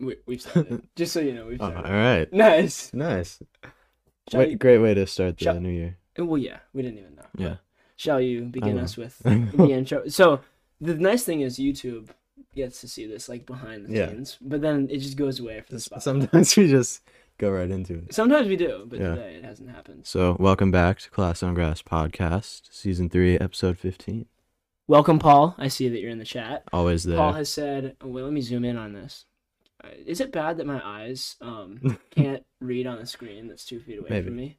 We, we've started. Just so you know, we've Oh, all right. Nice. Nice. Shall Wait, you- great way to start the Shall- new year. Uh, well, yeah, we didn't even know. Yeah. Shall you begin us with the intro? So the nice thing is YouTube gets to see this like behind the Yeah. scenes, but then it just goes away for the spot. Sometimes we just go right into it. Sometimes we do, but Yeah. today it hasn't happened. So, welcome back to Class on Grass podcast, season three, episode 15. Welcome, Paul. I see that you're in the chat. Always there. Paul has said, oh, "Well, let me zoom in on this. Uh, Is it bad that my eyes um can't read on the screen that's two feet away Maybe. from me?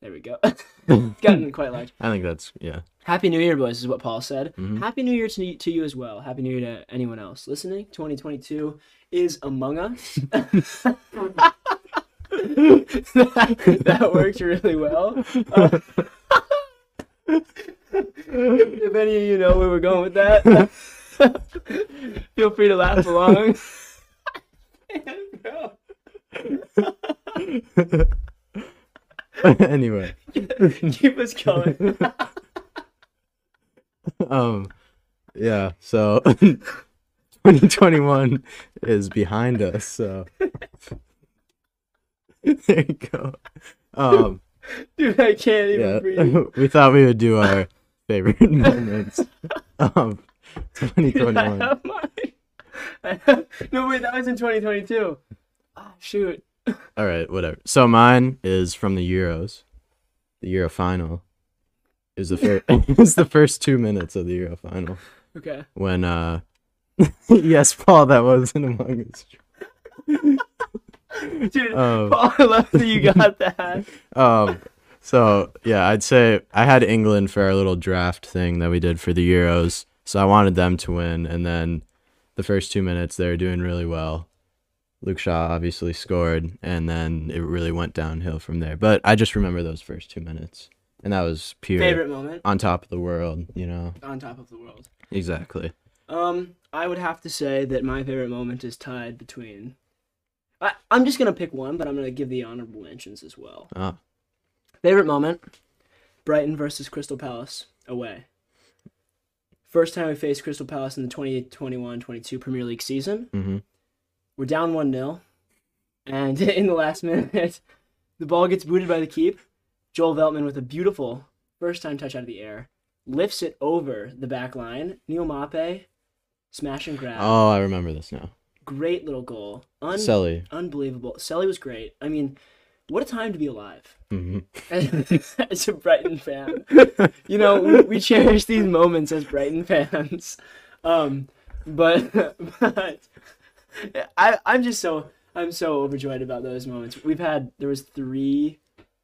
There we go. it's gotten quite large. I think that's, yeah. Happy New Year, boys, is what Paul said. Mhm. Happy New Year to, to you as well. Happy New Year to anyone else listening. 2022 is among us. that, that worked really well. Uh, if any of you know where we're going with that, feel free to laugh along. anyway, Keep us going. um, yeah, so 2021 is behind us, so there you go. Um, Dude, I can't even yeah, breathe. we thought we would do our favorite moments of 2021. mine. I have... No, wait, that was in 2022. Ah, shoot. All right, whatever. So mine is from the Euros, the Euro final. Is the first is the first two minutes of the Euro final Okay. when uh yes, Paul, that wasn't among us. Dude, Oh. Paul, I love that you got that. Um, so yeah, I'd say I had England for our little draft thing that we did for the Euros. So I wanted them to win, and then the first two minutes they were doing really well. Luke Shaw obviously scored, and then it really went downhill from there. But I just remember those first two minutes, and that was pure Favorite moment on top of the world, you know. on top of the world. Exactly. Um, I would have to say that my favorite moment is tied between. I, I'm just gonna pick one, but I'm gonna give the honorable mentions as well. Ah, Favorite moment: Brighton versus Crystal Palace away. First time we faced Crystal Palace in the 2021-22 Premier League season. mm-hmm. We're down 1 0. And in the last minute, the ball gets booted by the keep. Joel Veltman with a beautiful first time touch out of the air lifts it over the back line. Neal Maupay, smash and grab. Oh, I remember this now. Great little goal. Un- Selly. unbelievable. Selly was great. I mean, what a time to be alive hmm as a Brighton fan. You know, we, we cherish these moments as Brighton fans. Um, but but I I'm just so I'm so overjoyed about those moments. We've had there was three.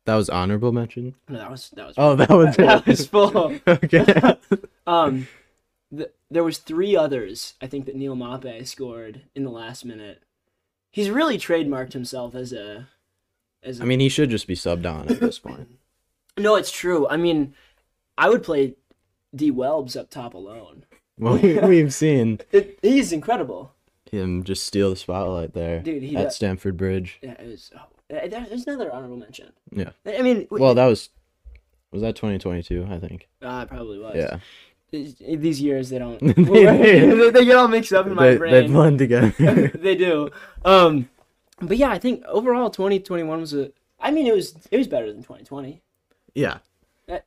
That was honorable mention. No, that was that was Oh, that was that was full. okay. Um, th- there was three others. I think that Neal Maupay scored in the last minute. He's really trademarked himself as a as I mean, he should just be subbed on at this point. No, it's true. I mean, I would play D Welbs up top alone. Well, we- we've seen It, he's incredible, him just steal the spotlight there dude. He at does, Stamford Bridge. yeah, it was. Oh, there's another honorable mention. Yeah. I mean, Well, that was was that 2022, I think. ah, it probably was. Yeah. These- years they don't. They- they, they get all mixed up in my They, they brain. blend together. they do. Um, but yeah, I think overall 2021 was a. I mean, it was it was better than 2020. yeah. Uh,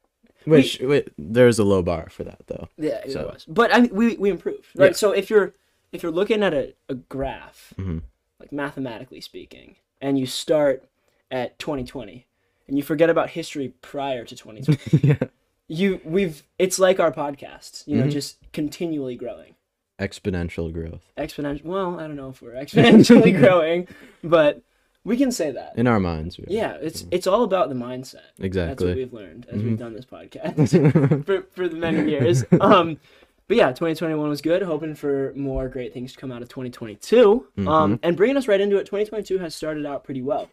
Which wait, there's a low bar for that though. Yeah, it So- was. But I mean, we we improved, right? Yeah. So if you're if you're looking at a, a graph, Mhm. like mathematically speaking, and you start at 2020, and you forget about history prior to 2020, yeah. you we've it's like our podcast, you know, Mhm. just continually growing, Exponential growth exponential. Well, I don't know if we're exponentially growing, but we can say that. in our minds. we. Yeah, it's it's all about the mindset. Exactly. That's what we've learned as Mhm. we've done this podcast. for for the many years. Um, but yeah, 2021 was good. Hoping for more great things to come out of 2022. Mm-hmm. Um, and bringing us right into it, 2022 has started out pretty well.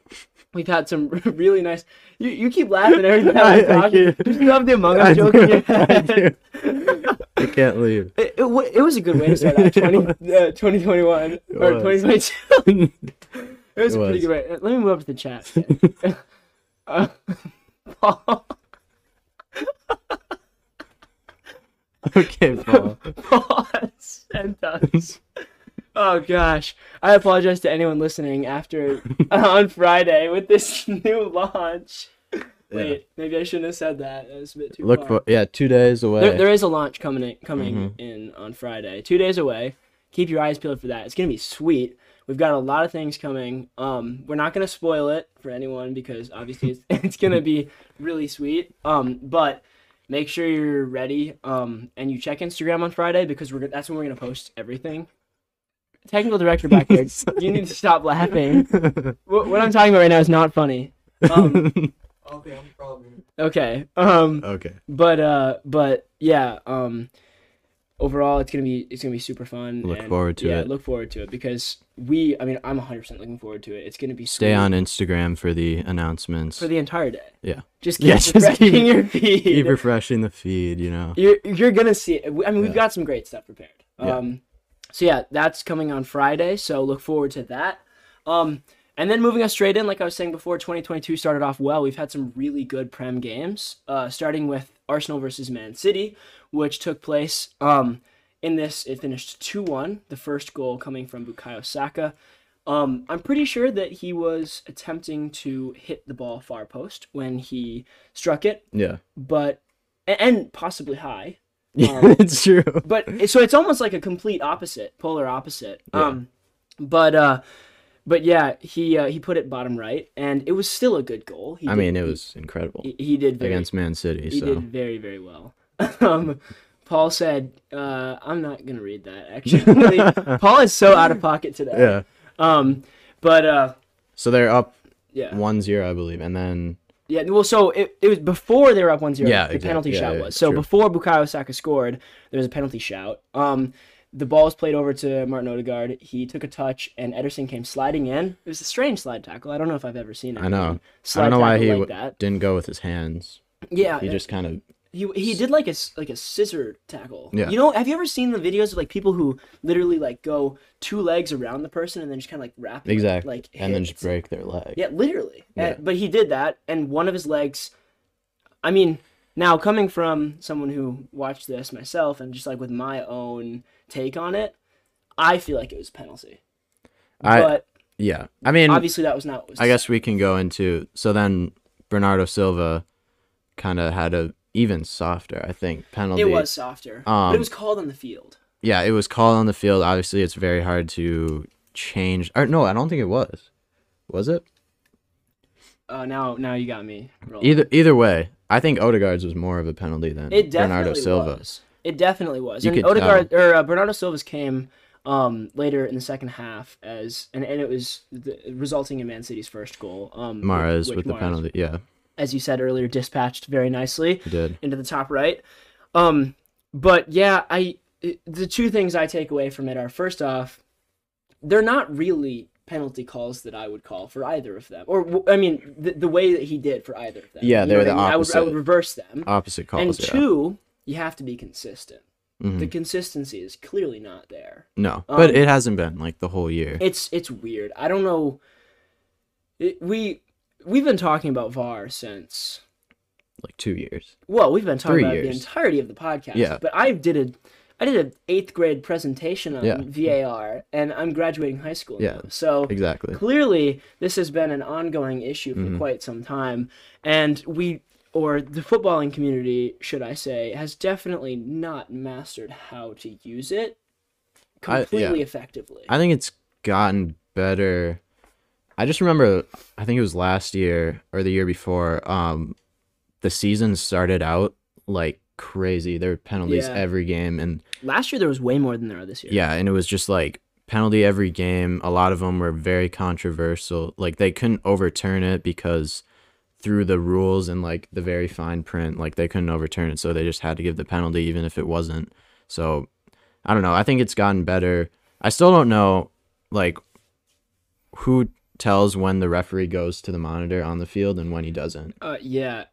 We've had some really nice. You, you keep laughing every time I, I- talk. you have the Among I joke do, in your I head? I can't leave. It, it, it was a good way to start out 20, uh, 2021 It or was. 2022. It was a pretty was. good way. Uh, Let me move up to the chat. uh, Paul, okay, Paul. Paul sent us Oh gosh, I apologize to anyone listening after on Friday with this new launch. Wait, maybe I shouldn't have said that. That was a bit too Look far. for yeah, two days away. There, there is a launch coming in, coming Mhm. in on Friday. Two days away. Keep your eyes peeled for that. It's gonna be sweet. We've got a lot of things coming. Um, we're not gonna spoil it for anyone because obviously it's, it's gonna be really sweet. Um, but make sure you're ready. Um, and you check Instagram on Friday because we're that's when we're gonna post everything. Technical director back there, you need to stop laughing. What, what I'm talking about right now is not funny. Um, Okay, I'm following. okay. Um, okay. but uh but yeah um overall it's gonna be it's gonna be super fun Look and, forward to yeah, it. look forward to it because we i mean i'm 100% looking forward to it it's gonna be Stay on Instagram for the announcements. for the entire day Yeah. just keep Yeah, just refreshing keep- your feed Keep refreshing the feed, you know. you're, you're gonna see it i mean we've Yeah. got some great stuff prepared Yeah. um so yeah that's coming on friday so look forward to that um and then moving us straight in, like I was saying before, 2022 started off well. We've had some really good Prem games, uh, starting with Arsenal versus Man City, which took place. Um, in this, it finished 2 1, the first goal coming from Bukayo Saka. Um, I'm pretty sure that he was attempting to hit the ball far post when he struck it, Yeah. but and possibly high. Yeah, Um, it's true. but so it's almost like a complete opposite, polar opposite. Yeah. Um, but uh, but yeah, he uh, he put it bottom right, and it was still a good goal. He I did- mean, it was incredible he, he did very, against Man City. he So did very very well. um, Paul said, uh, "I'm not gonna read that." Actually, Paul is so out of pocket today. yeah. Um, but uh, So they're up yeah, 1-0, I believe, and then yeah. Well, so it, it was before they were up 1-0. Yeah, the exact- penalty yeah, shout yeah, was. So true. before Bukayo Saka scored, there was a penalty shout. Um, the ball was played over to Martin Odegaard. He took a touch, and Ederson came sliding in. It was a strange slide tackle. I don't know if I've ever seen it. I know. Slide I don't know why he like w- didn't go with his hands. Yeah, He just kind of he he did like a like a scissor tackle. Yeah. You know, have you ever seen the videos of like people who literally like go two legs around the person and then just kind of like wrap it, exactly like and then just break their leg. Yeah, literally. Yeah. And- but he did that, and one of his legs. I mean, now coming from someone who watched this myself, and just like with my own take on it, I feel like it was a penalty. I but yeah. I mean, obviously, that was not. What was I guess we can go into so then Bernardo Silva kind of had a even softer, I think, penalty. it was softer, Um, it was called on the field. Yeah, it was called on the field. Obviously, it's very hard to change. Or no, I don't think it was. Was it? Uh, now, now you got me. rolling. Either either way, I think Odegaard's was more of a penalty than It Bernardo Silva's. Was. It definitely was. You and Odegaard or uh, Bernardo Silva's came um, later in the second half as and, and it was the, resulting in Man City's first goal. Um, Mahrez which with the penalty. Yeah, as you said earlier, dispatched very nicely he did. into the top right. Um, but yeah, I the two things I take away from it are first off, they're not really penalty calls that I would call for either of them, or I mean the, the way that he did for either of them. Yeah, they're know the I mean? I would I would opposite. reverse them. Opposite calls. and yeah. You have to be consistent. Mhm. The consistency is clearly not there. No, but um, it hasn't been like the whole year. It's it's weird. I don't know. It, we we've been talking about VAR since like two years. well, we've been talking Three about it the entirety of the podcast. Yeah. But I did a I did an eighth grade presentation on Yeah. VAR, and I'm graduating high school Yeah, now. So Exactly. clearly, this has been an ongoing issue for Mhm. quite some time, and we or the footballing community, should I say, has definitely not mastered how to use it I- yeah. completely effectively. I think it's gotten better. I just remember, I think it was last year or the year before. Um, the season started out like crazy. There were penalties Yeah. every game, and Last year there was way more than there are this year. yeah, and it was just like penalty every game. A lot of them were very controversial. Like they couldn't overturn it because through the rules and like the very fine print, like they couldn't overturn it, so they just had to give the penalty even if it wasn't. So I don't know. I think it's gotten better. I still don't know like who tells when the referee goes to the monitor on the field and when he doesn't. Uh, yeah.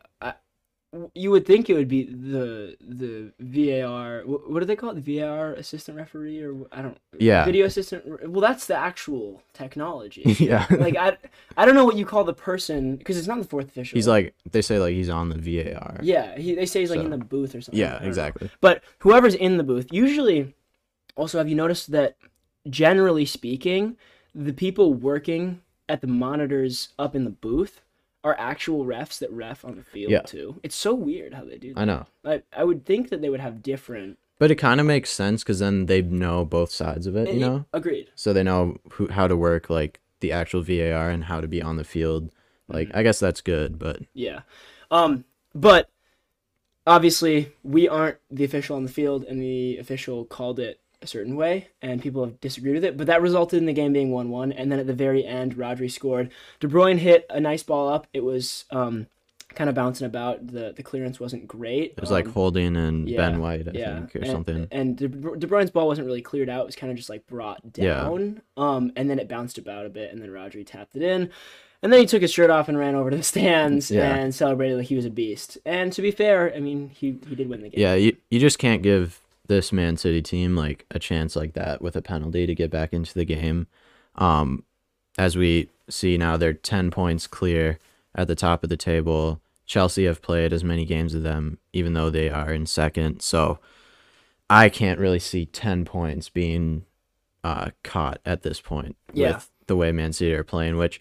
You would think it would be the the VAR. What do they call it? The VAR assistant referee, or I don't. Yeah. Video assistant. Well, that's the actual technology. yeah. like I, I don't know what you call the person because it's not the fourth official. he's like they say like he's on the VAR. Yeah, he, they say he's like in the booth or something. Yeah, don't know. exactly. But whoever's in the booth, usually, also have you noticed that generally speaking, the people working at the monitors up in the booth are actual refs that ref on the field Yeah. too. It's so weird how they do that. I know. I, I would think that they would have different. But it kind of makes sense because then they know both sides of it, you know? Agreed. So they know who, how to work like the actual VAR and how to be on the field. Like, I guess that's good, but Yeah. Um, but obviously we aren't the official on the field and the official called it a certain way and people have disagreed with it, but that resulted in the game being 1-1 and then at the very end Rodri scored. De Bruyne hit a nice ball up. It was um kind of bouncing about. The the clearance wasn't great. it was like Um, Holding and yeah, Ben White, I yeah, think, or and, something. And De, De Bruyne's ball wasn't really cleared out; it was kind of just like brought down. Yeah. Um, and then it bounced about a bit, and then Rodri tapped it in, and then he took his shirt off and ran over to the stands Yeah. and celebrated like he was a beast. And to be fair, I mean, he he did win the game. Yeah, you, you just can't give this Man City team like a chance like that with a penalty to get back into the game. Um, as we see now, they're 10 points clear at the top of the table. Chelsea have played as many games as them, even though they are in second. So I can't really see 10 points being uh, caught at this point Yeah. with the way Man City are playing, which,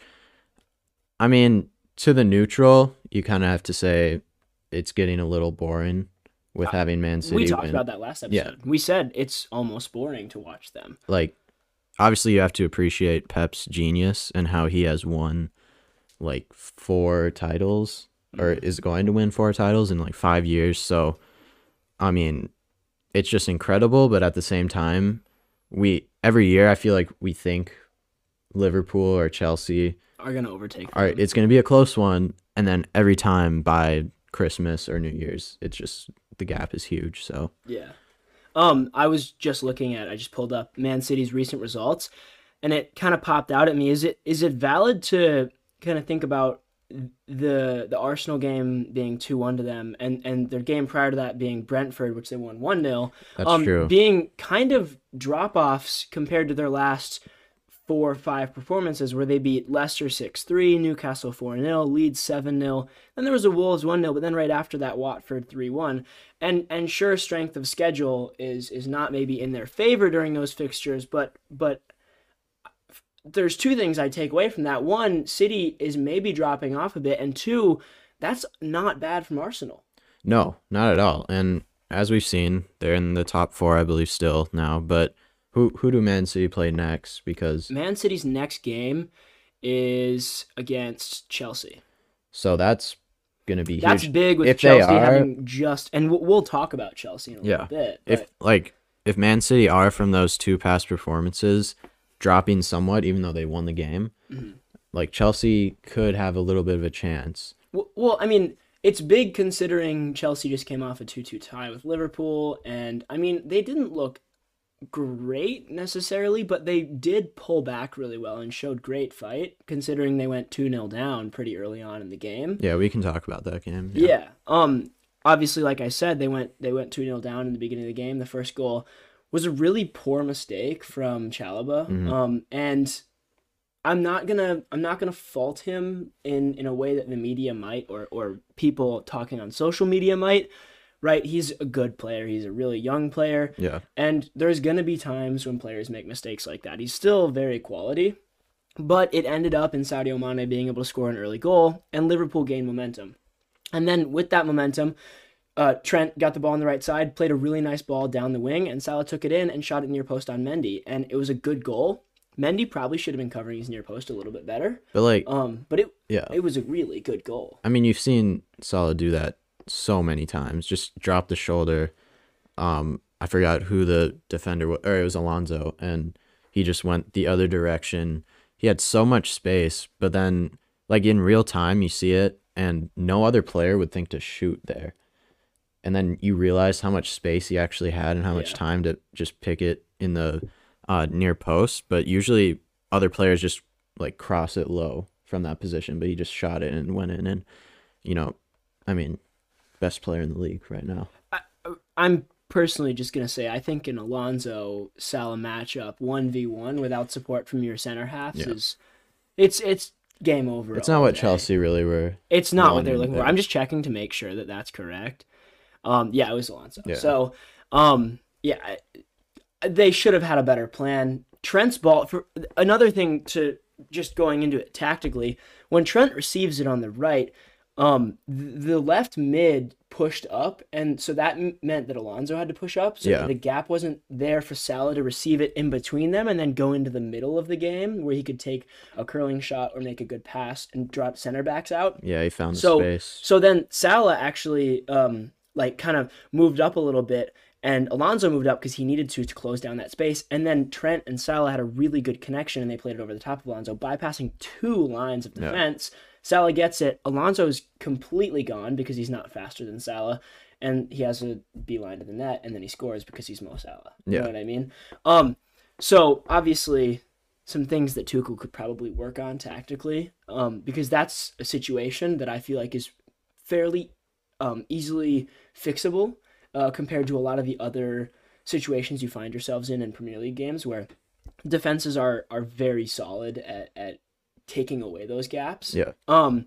I mean, to the neutral, you kind of have to say it's getting a little boring with having Man City Uh, we talked win. about that last episode. Yeah. We said it's almost boring to watch them. like obviously you have to appreciate Pep's genius and how he has won like four titles or Mm-hmm. is going to win four titles in like 5 years so I mean it's just incredible but at the same time we every year I feel like we think Liverpool or Chelsea Are gonna overtake. all right it's going to be a close one and then every time by Christmas or New Year's it's just the gap is huge so Yeah. Um, I was just looking at. I just pulled up Man City's recent results, and it kind of popped out at me. Is it is it valid to kind of think about the the Arsenal game being two one to them, and and their game prior to that being Brentford, which they won one 0 that's um, true being kind of drop offs compared to their last four or five performances where they beat Leicester 6-3, Newcastle 4-0, Leeds 7-0. Then there was a Wolves 1-0, but then right after that Watford 3-1. And and sure strength of schedule is is not maybe in their favor during those fixtures, but but there's two things I take away from that. One, City is maybe dropping off a bit, and two, that's not bad from Arsenal. No, not at all. And as we've seen, they're in the top four, I believe, still now. But who who do Man City play next? Because Man City's next game is against Chelsea. so that's gonna be That's huge. big with If Chelsea are- having just, and we'll, we'll talk about Chelsea in a Yeah. little bit. If like if Man City are from those two past performances dropping somewhat, even though they won the game, Mm-hmm. like Chelsea could have a little bit of a chance. w- well, I mean, it's big considering Chelsea just came off a two-two tie with Liverpool, and I mean they didn't look great necessarily, but they did pull back really well and showed great fight considering they went two 0 down pretty early on in the game. Yeah, we can talk about that game. Yeah. Um obviously like I said, they went they went 2-0 down in the beginning of the game. The first goal was a really poor mistake from Chalobah. Mhm. Um and I'm not going to I'm not going to fault him in in a way that the media might or or people talking on social media might. Right? He's a good player. He's a really young player. Yeah. And there's going to be times when players make mistakes like that. He's still very quality, but it ended up in Sadio Mane being able to score an early goal, and Liverpool gained momentum. And then with that momentum, uh, Trent got the ball on the right side, played a really nice ball down the wing, and Salah took it in and shot it near post on Mendy, and it was a good goal. Mendy probably should have been covering his near post a little bit better, But like um, but it yeah. it was a really good goal. I mean, you've seen Salah do that so many times. Just drop the shoulder. Um, I forgot who the defender was, or it was Alonso, and he just went the other direction. He had so much space, but then, like in real time, you see it, and no other player would think to shoot there. And then you realize how much space he actually had and how much Yeah. time to just pick it in the uh, near post. But usually, other players just like cross it low from that position, but he just shot it and went in. And you know, I mean, best player in the league right now. I'm personally just gonna say I think an Alonso Salah matchup one v one without support from your center halves Yeah. is it's it's game over. It's not what day. Chelsea really were. It's not what they're looking for. I'm just checking to make sure that that's correct. Um, yeah, it was Alonso. Yeah. So, um, yeah, they should have had a better plan. Trent's ball for another thing to just going into it tactically, when Trent receives it on the right, um, the left mid pushed up, and so that m- meant that Alonso had to push up. So Yeah. the gap wasn't there for Salah to receive it in between them, and then go into the middle of the game where he could take a curling shot or make a good pass and drop center backs out. Yeah, he found the So space. so then Salah actually um like kind of moved up a little bit and Alonso moved up because he needed to to close down that space. And then Trent and Salah had a really good connection and they played it over the top of Alonso, bypassing two lines of Yeah. Salah gets it. Alonso is completely gone because he's not faster than Salah. And he has a beeline to the net and then he scores because he's Mo Salah. You Yeah. know what I mean? Um so obviously some things that Tuchel could probably work on tactically, um, because that's a situation that I feel like is fairly um, easily fixable uh, compared to a lot of the other situations you find yourselves in in Premier League games where defenses are are very solid at, at taking away those gaps. Yeah. Um,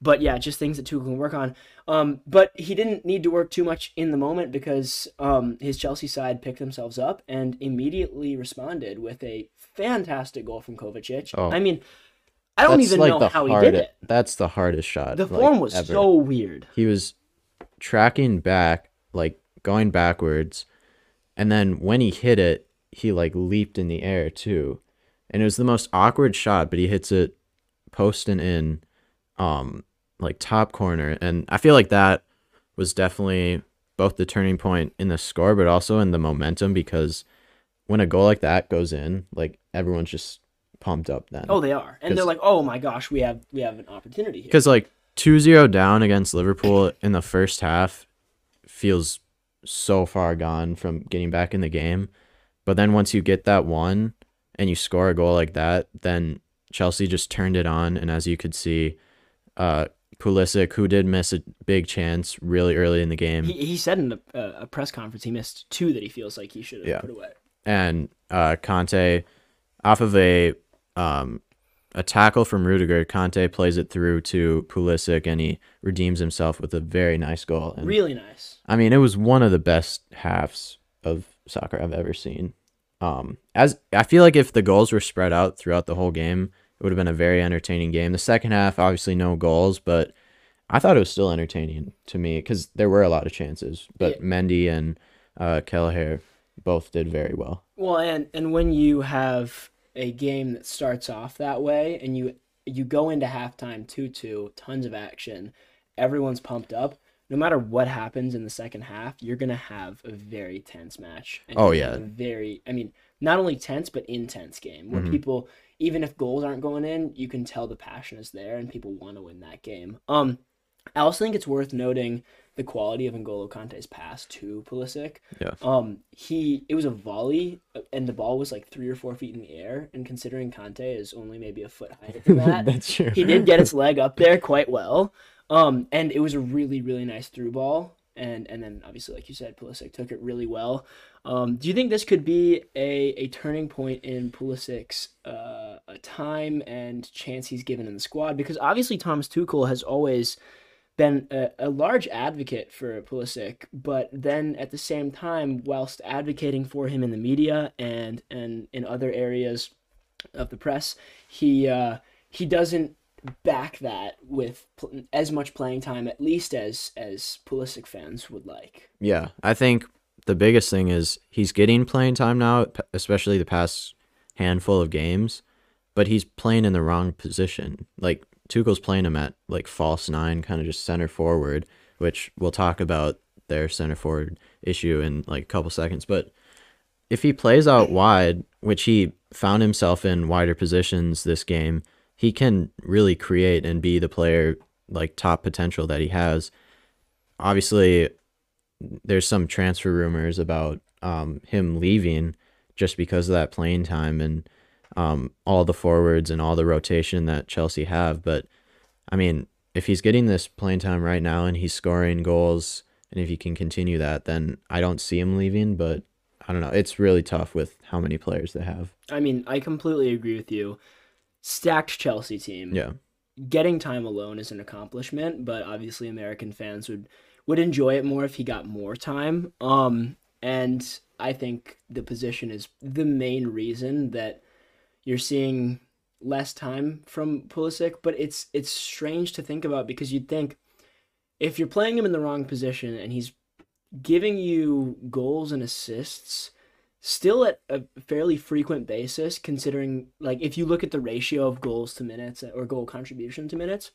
but yeah, just things that Tuchel can work on. Um, but he didn't need to work too much in the moment because um, his Chelsea side picked themselves up and immediately responded with a fantastic goal from Kovacic. Oh. I mean, I don't That's even like know how he did it. That's the hardest shot. The like, form was ever. so weird. he was tracking back, like going backwards, and then when he hit it, he like leaped in the air too, and it was the most awkward shot. But he hits it post and in, um, like top corner, and I feel like that was definitely both the turning point in the score, but also in the momentum because when a goal like that goes in, like everyone's just pumped up then. Oh, they are, and they're like, "Oh my gosh, we have we have an opportunity here." Because like 2-0 down against Liverpool in the first half feels so far gone from getting back in the game. But then once you get that one and you score a goal like that, then Chelsea just turned it on. And as you could see, uh, Pulisic, who did miss a big chance really early in the game, He, he said in a, a press conference he missed two that he feels like he should have Yeah. put away. and uh, Kante, off of a um, a tackle from Rudiger, Kante plays it through to Pulisic, and he redeems himself with a very nice goal. And Really nice. I mean, it was one of the best halves of soccer I've ever seen. Um, as I feel like if the goals were spread out throughout the whole game, it would have been a very entertaining game. The second half, obviously, no goals, but I thought it was still entertaining to me because there were a lot of chances. But Yeah. Mendy and uh, Kelleher both did very well. Well, and and when you have a game that starts off that way, and you you go into halftime two two, tons of action, everyone's pumped up. No matter what happens in the second half, you're gonna have a very tense match. And Oh, yeah. a very. I mean, not only tense but intense game where Mhm. people, even if goals aren't going in, you can tell the passion is there and people want to win that game. Um, I also think it's worth noting the quality of N'Golo Kante's pass to Pulisic. Yeah. Um, he it was a volley, uh, and the ball was like three or four feet in the air. And considering Kante is only maybe a foot higher than that, That's true. he did get his leg up there quite well. Um, and it was a really really nice through ball. And and then obviously, like you said, Pulisic took it really well. Um, do you think this could be a, a turning point in Pulisic's uh, time and chance he's given in the squad? Because obviously Thomas Tuchel has always been a, a large advocate for Pulisic, but then at the same time, whilst advocating for him in the media and and in other areas of the press, he uh, he doesn't back that with pl- as much playing time, at least as as Pulisic fans would like. Yeah, I think the biggest thing is he's getting playing time now, especially the past handful of games, but he's playing in the wrong position. Like Tuchel's playing him at like false nine, kind of just center forward, which we'll talk about their center forward issue in like a couple seconds. But if he plays out wide, which he found himself in wider positions this game, he can really create and be the player like top potential that he has. Obviously, there's some transfer rumors about um, him leaving just because of that playing time and um, all the forwards and all the rotation that Chelsea have. But I mean, if he's getting this playing time right now and he's scoring goals, and if he can continue that, then I don't see him leaving. But I don't know. It's really tough with how many players they have. I mean, I completely agree with you. Stacked Chelsea team. Yeah. getting time alone is an accomplishment, but obviously American fans would would enjoy it more if he got more time. Um, and I think the position is the main reason that you're seeing less time from Pulisic, but it's it's strange to think about because you'd think if you're playing him in the wrong position and he's giving you goals and assists still at a fairly frequent basis considering like if you look at the ratio of goals to minutes or goal contribution to minutes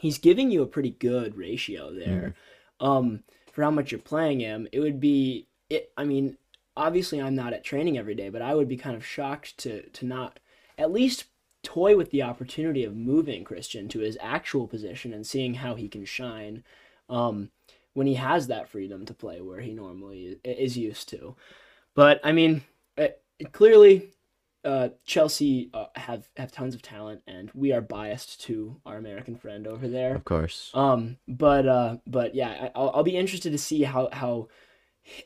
he's giving you a pretty good ratio there. Um for how much you're playing him it would be it i mean obviously i'm not at training every day but i would be kind of shocked to to not at least toy with the opportunity of moving christian to his actual position and seeing how he can shine um when he has that freedom to play where he normally is used to but I mean, uh, clearly, uh, Chelsea uh, have have tons of talent, and we are biased to our American friend over there. Of course. Um, but uh, but yeah, I, I'll I'll be interested to see how how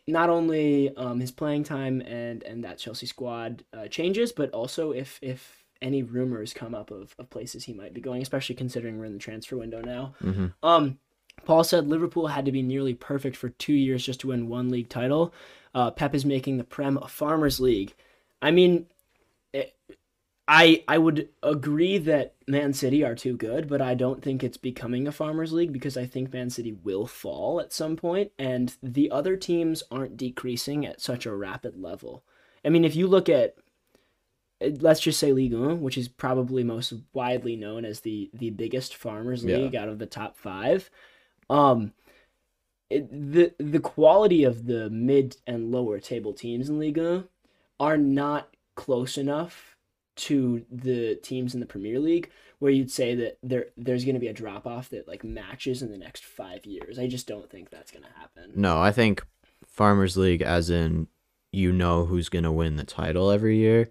not only um his playing time and and that Chelsea squad uh, changes, but also if if any rumors come up of, of places he might be going, especially considering we're in the transfer window now. hmm Um, Paul said Liverpool had to be nearly perfect for two years just to win one league title. Uh, Pep is making the Prem a farmers' league. I mean, it, I I would agree that Man City are too good, but I don't think it's becoming a farmers' league because I think Man City will fall at some point, and the other teams aren't decreasing at such a rapid level. I mean, if you look at let's just say Ligue 1, which is probably most widely known as the the biggest farmers Yeah. league out of the top five. Um, it, the the quality of the mid and lower table teams in Liga are not close enough to the teams in the Premier League where you'd say that there there's going to be a drop off that like matches in the next five years. I just don't think that's going to happen. No, I think Farmers League, as in you know who's gonna win the title every year,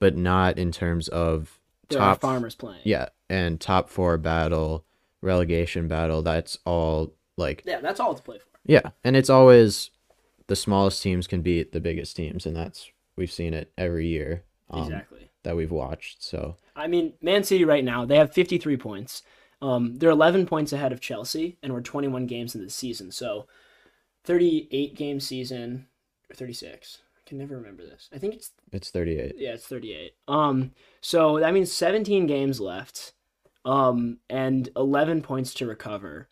but not in terms of There are top. farmers playing. Yeah, and top four battle, relegation battle. That's all like yeah, that's all to play for. yeah, and it's always the smallest teams can beat the biggest teams, and that's we've seen it every year um, exactly. that we've watched. So I mean, Man City right now, they have 53 points. Um, they're 11 points ahead of Chelsea, and we're 21 games into the season. So, 38 game season, or 36. I can never remember this. I think it's, it's thirty eight. yeah, it's 38. Um, so that means 17 games left, um, and 11 points to recover.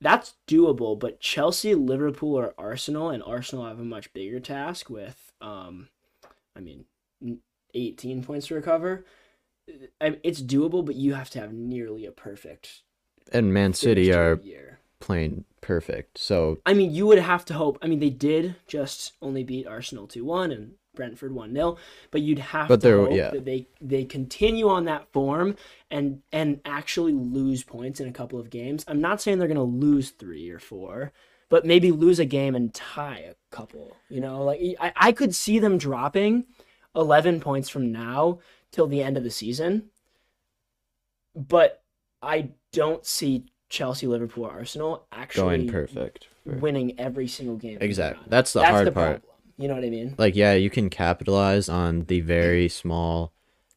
That's doable, but Chelsea, Liverpool, or Arsenal, and Arsenal have a much bigger task with, um, I mean, 18 points to recover. I- It's doable, but you have to have nearly a perfect And Man City are year. playing perfect. So I mean, you would have to hope. I mean, they did just only beat Arsenal two one and Brentford one 0 but you'd have But to hope yeah. that they they continue on that form and and actually lose points in a couple of games. I'm not saying they're gonna lose three or four, but maybe lose a game and tie a couple. You know, like I, I could see them dropping eleven points from now till the end of the season, but I don't see Chelsea, Liverpool, Arsenal actually going perfect. winning every single game. Exactly. That's the hard part. problem. You know what I mean? Like yeah, you can capitalize on the very small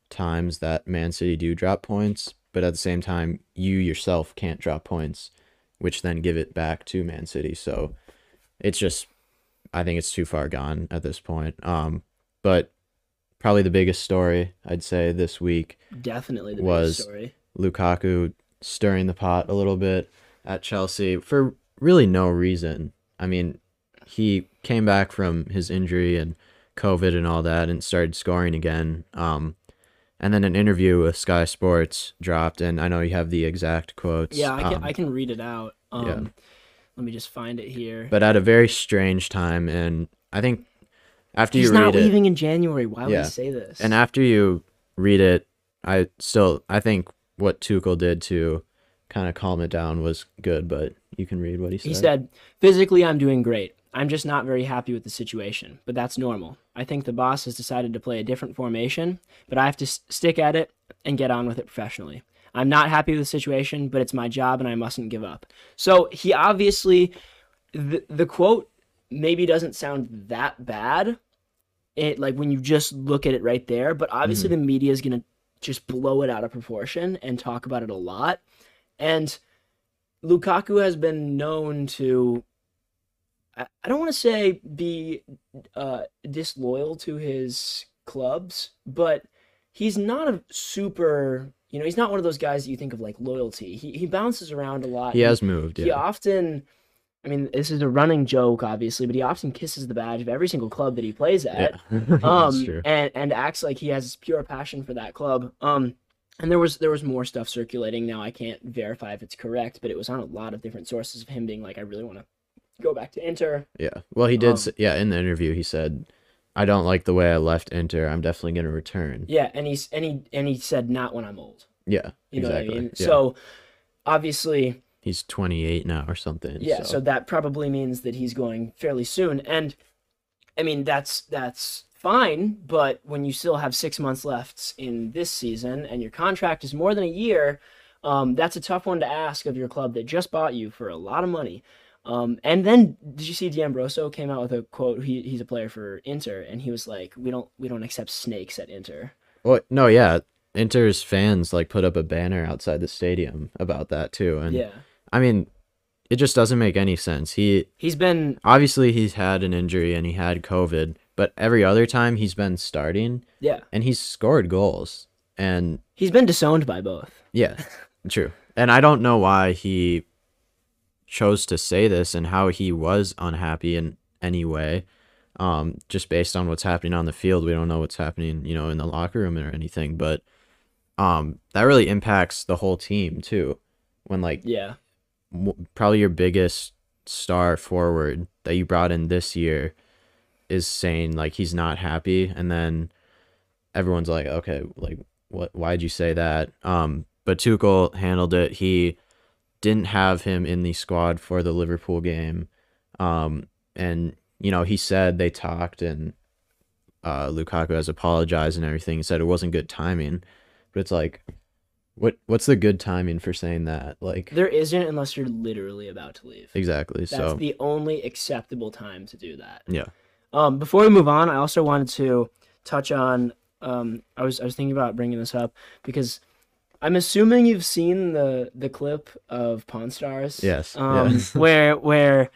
times that Man City do drop points, but at the same time, you yourself can't drop points, which then give it back to Man City. So it's just, I think it's too far gone at this point. Um, but probably the biggest story I'd say this week Definitely the Was- biggest story. Lukaku stirring the pot a little bit at Chelsea for really no reason. I mean, he came back from his injury and COVID and all that and started scoring again. Um, and then an interview with Sky Sports dropped, and I know you have the exact quotes. Yeah, I can um, I can read it out. Um, yeah. Let me just find it here. but at a very strange time, and I think after He's you read it, not leaving in January. Why would Yeah. he say this? and after you read it, I still I think what Tuchel did to kind of calm it down was good. But you can read what he said. He said, physically, I'm doing great. I'm just not very happy with the situation, but that's normal. I think the boss has decided to play a different formation, but I have to s- stick at it and get on with it professionally. I'm not happy with the situation, but it's my job and I mustn't give up. So he obviously, the, the quote maybe doesn't sound that bad. It like when you just look at it right there, but obviously mm-hmm. the media is gonna just blow it out of proportion and talk about it a lot. And Lukaku has been known to I I don't want to say be uh, disloyal to his clubs, but he's not a super. You know, he's not one of those guys that you think of like loyalty. He he bounces around a lot. He has moved. He Yeah. often. I mean, this is a running joke, obviously, but he often kisses the badge of every single club that he plays at. yeah. That's um, true. and and acts like he has pure passion for that club. Um, and there was there was more stuff circulating. Now I can't verify if it's correct, but it was on a lot of different sources of him being like, I really want to go back to Inter. Yeah. Well, he did. Um, s yeah, in the interview, he said, "I don't like the way I left Inter. I'm definitely gonna return." Yeah, and he's and he and he said not when I'm old. Yeah. You know exactly. what I mean? Yeah. So obviously, he's 28 now or something. yeah. So. that probably means that he's going fairly soon. And I mean, that's that's fine. But when you still have six months left in this season and your contract is more than a year, um, that's a tough one to ask of your club that just bought you for a lot of money. Um, and then did you see D'Ambrosio came out with a quote? He, he's a player for Inter, and he was like, "We don't we don't accept snakes at Inter." Well, no, yeah. Inter's fans like put up a banner outside the stadium about that too, and Yeah, I mean, it just doesn't make any sense. He he's been obviously he's had an injury and he had COVID, but every other time he's been starting yeah and he's scored goals. And he's been disowned by both. yeah, true. And I don't know why he chose to say this and how he was unhappy in any way. Um, just based on what's happening on the field, we don't know what's happening, you know, in the locker room or anything. But um, that really impacts the whole team too. When like Yeah, w- probably your biggest star forward that you brought in this year is saying like he's not happy and then everyone's like okay like what why'd you say that um but Tuchel handled it he didn't have him in the squad for the Liverpool game um and you know he said they talked and uh Lukaku has apologized and everything he said it wasn't good timing but it's like what what's the good timing for saying that like there isn't unless you're literally about to leave. Exactly. That's so the only acceptable time to do that. yeah, Um, before we move on, I also wanted to touch on. Um, I was I was thinking about bringing this up because I'm assuming you've seen the the clip of Pawn Stars. Yes, Um, yes. where where,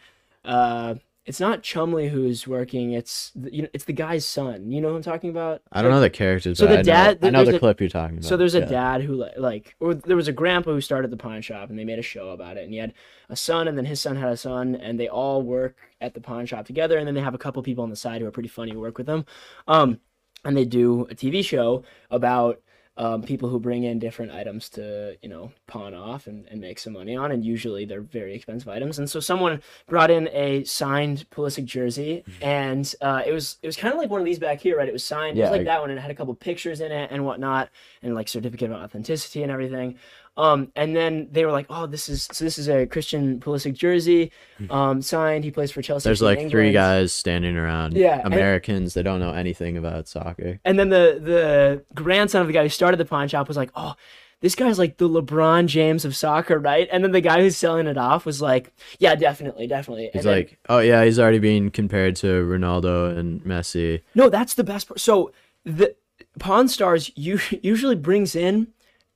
uh, it's not Chumlee who's working. It's the, you know it's the guy's son. You know who I'm talking about? I don't know the characters. So but the I dad- know, I know there's the a- clip you're talking about. So there's a yeah. dad who li- like, or there was a grandpa who started the pawn shop, and they made a show about it. And he had a son, and then his son had a son, and they all work at the pawn shop together. And then they have a couple people on the side who are pretty funny who work with them. Um, and they do a TV show about um, people who bring in different items to you know pawn off and, and make some money on and usually they're very expensive items. And so someone brought in a signed Pulisic jersey and uh, it was it was kind of like one of these back here right? It was signed it was like I- that one and it had a couple pictures in it and whatnot and like certificate of authenticity and everything um, and then they were like oh this is so this is a Christian Pulisic jersey um, signed he plays for Chelsea Hmm. There's like three guys standing around. Yeah, and- Americans. They don't know anything about soccer. And then the the grandson of the guy who started the pawn shop was like, "Oh, this guy's like the LeBron James of soccer, right?" And then the guy who's selling it off was like, "Yeah, definitely, definitely." He's and then- like, oh yeah, he's already being compared to Ronaldo and Messi. "No, that's the best part." So the Pawn Stars usually brings in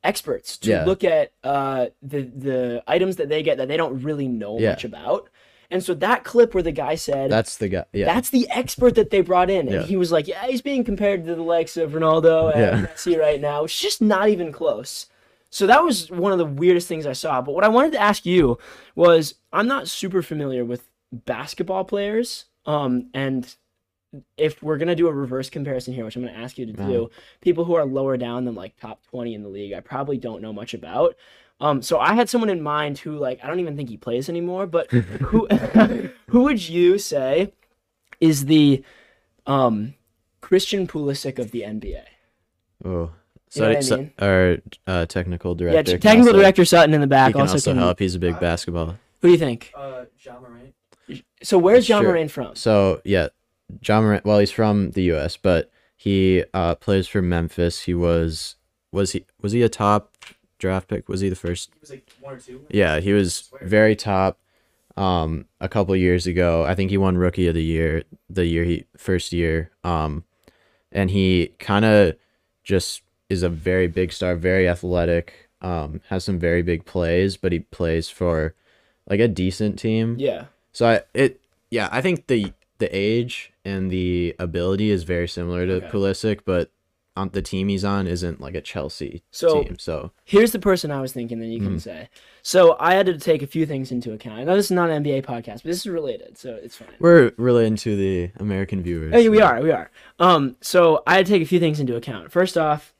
experts to Yeah. look at uh, the the items that they get that they don't really know Yeah. much about. And so that clip where the guy said, That's the guy. Yeah. That's the expert that they brought in. And Yeah. he was like, Yeah, he's being compared to the likes of Ronaldo and. Messi right now. It's just not even close. So that was one of the weirdest things I saw. But what I wanted to ask you was I'm not super familiar with basketball players. Um, and if we're gonna do a reverse comparison here, which I'm gonna ask you to do, people who are lower down than like top 20 in the league, I probably don't know much about. Um, so I had someone in mind who like I don't even think he plays anymore, but who who would you say is the um Christian Pulisic of the NBA? oh. You know what I So, mean? our uh, technical director. Yeah, technical also- director Sutton in the back He can also, also can. help. He's a big basketball. Who do you think? Uh, Ja Morant. So where's Ja Sure. Moran from? So yeah, Ja Morant. Well, he's from the U.S., but he uh, plays for Memphis. He was was he was he a top draft pick? Was he the first? He was like one or two. Yeah, he was very top. Um, a couple years ago, I think he won Rookie of the Year the year he first year. Um, and he kind of just is a very big star, very athletic. Um, has some very big plays, but he plays for like a decent team. Yeah. So I it yeah, I think the the age and the ability is very similar to Okay. Pulisic, but on the team he's on isn't like a Chelsea So- team. So Here's the person I was thinking that you can Mhm. say. So I had to take a few things into account. I know this is not an NBA podcast, but this is related, so it's fine. we're relating to the American viewers. Oh, yeah, we so- are, we are. Um, so I had to take a few things into account. First off,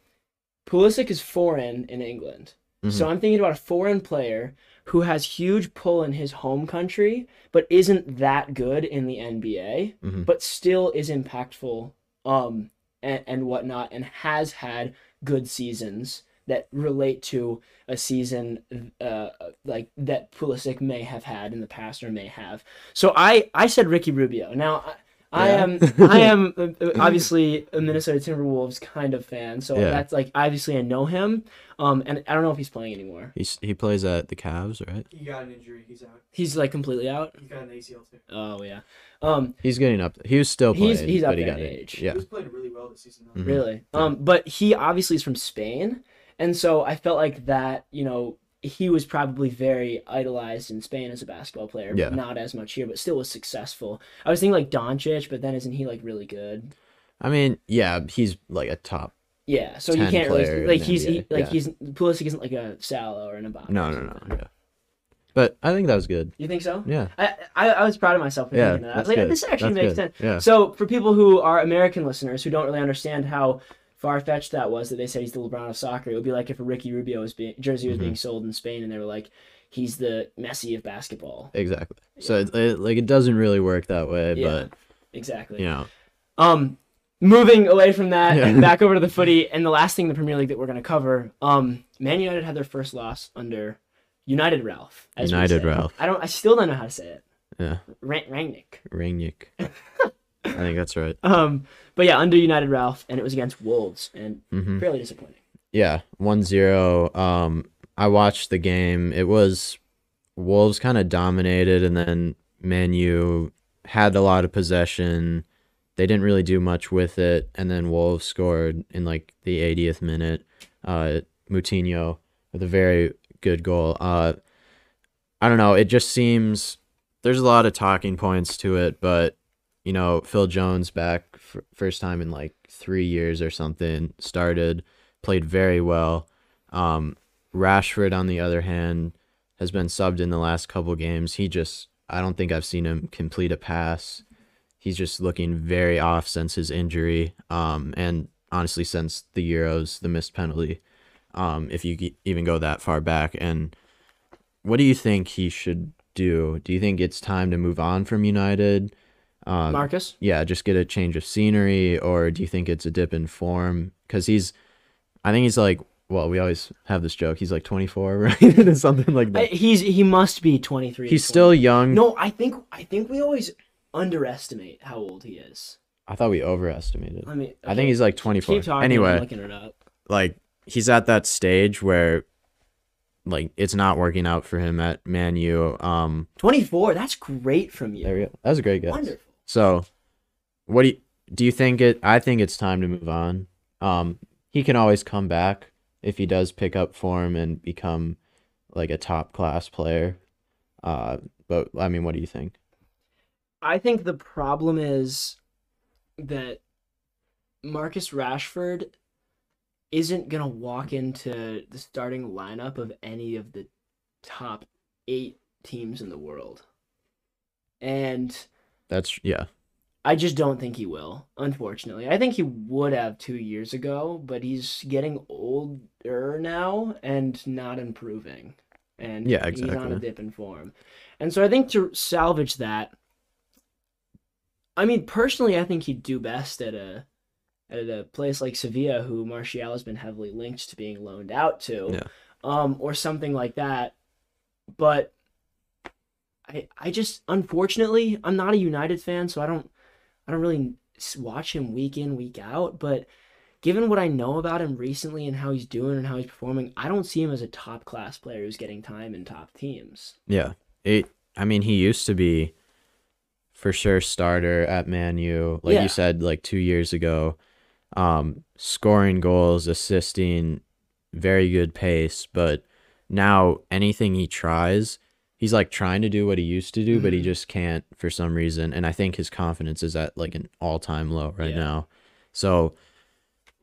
Pulisic is foreign in England, so Mhm. I'm thinking about a foreign player who has huge pull in his home country, but isn't that good in the NBA, Mhm. but still is impactful, um, and, and whatnot, and has had good seasons that relate to a season uh like that Pulisic may have had in the past or may have. So I I said Ricky Rubio. Now I, I am I am uh, uh, obviously a Minnesota Timberwolves kind of fan, so Yeah. that's like obviously I know him. Um, and I don't know if he's playing anymore. He's, he plays at the Cavs, right? He got an injury. He's out. He's like completely out. He got an ACL too. Oh yeah. Um, He's getting up. He was still playing, He's- he's up but he there got in it. age. He Yeah. was playing really well this season. Though. Mhm. really. Yeah. Um, but he obviously is from Spain, and so I felt like that. You know, he was probably very idolized in Spain as a basketball player, Yeah. not as much here, but still was successful. I was thinking like Doncic, but then isn't he like really good? I mean, yeah, he's like a top. Yeah, so you can't really like he's he, like yeah. he's Pulisic isn't like a Salah or an Mbappe. No, no, no. Yeah. But I think that was good. You think so? Yeah. I, I I was proud of myself for Yeah. thinking that. I was That's like, good. this actually That's makes good. sense. Yeah. So for people who are American listeners who don't really understand how far fetched that was that they said he's the LeBron of soccer, it would be like if a Ricky Rubio was being jersey was Mm-hmm. being sold in Spain and they were like, he's the Messi of basketball. Exactly. So it, it, like it doesn't really work that way, Yeah. Exactly. but you know, Um, moving away from that Yeah. and back over to the footy, and the last thing in the Premier League that we're going to cover, um, Man United had their first loss under United Ralph. as United. Ralph. I don't. I still don't know how to say it. yeah, Rang- Rangnick. Rangnick. I think that's right. Um, but yeah, under United Ralph, and it was against Wolves, and hmm fairly disappointing. Yeah, 1-0. Um, I watched the game. It was Wolves kind of dominated, and then Man U had a lot of possession. They didn't really do much with it, and then Wolves scored in like the 80th minute. Uh, Moutinho with a very good goal. Uh, I don't know. It just seems there's a lot of talking points to it, but you know, Phil Jones back f- first time in like three years or something started, played very well. Um, Rashford, on the other hand, has been subbed in the last couple games. He just, I don't think I've seen him complete a pass. He's just looking very off since his injury. Um, and honestly, since the Euros, the missed penalty. Um, if you ge- even go that far back, and what do you think he should do? Do you think it's time to move on from United? Um, Marcus. yeah, just get a change of scenery, or do you think it's a dip in form? Because he's, I think he's like, well, we always have this joke. He's like 24, right? Something like I, that. he's he must be twenty three. He's still young. No, I think I think we always underestimate how old he is. I thought we overestimated. I mean, I think he's like 24. keep talking. Anyway, I'm looking it up. like he's at that stage where, like, it's not working out for him at Man U. Um, Twenty four. That's great from you. there we go. That was a great guess. Wonderful. So, what do you, do you think it? I think it's time to move on. Um, he can always come back if he does pick up form and become like a top class player. Uh, but I mean, what do you think? I think the problem is that Marcus Rashford isn't gonna walk into the starting lineup of any of the top eight teams in the world, and That's yeah, I just don't think he will. Unfortunately, I think he would have two years ago, but he's getting older now and not improving, and Yeah, exactly. he's on a dip in form. And so I think to salvage that, I mean, personally, I think he'd do best at a at a place like Sevilla, who Martial has been heavily linked to being loaned out to, Yeah. um, or something like that. But I I just unfortunately I'm not a United fan, so I don't I don't really watch him week in week out. But given what I know about him recently and how he's doing and how he's performing, I don't see him as a top class player who's getting time in top teams. yeah. It. I mean, he used to be for sure starter at Man U, like Yeah. you said, like two years ago. Um, scoring goals, assisting, very good pace. But now anything he tries, he's like trying to do what he used to do, but he Mhm. just can't for some reason. And I think his confidence is at like an all time low right Yeah. now. So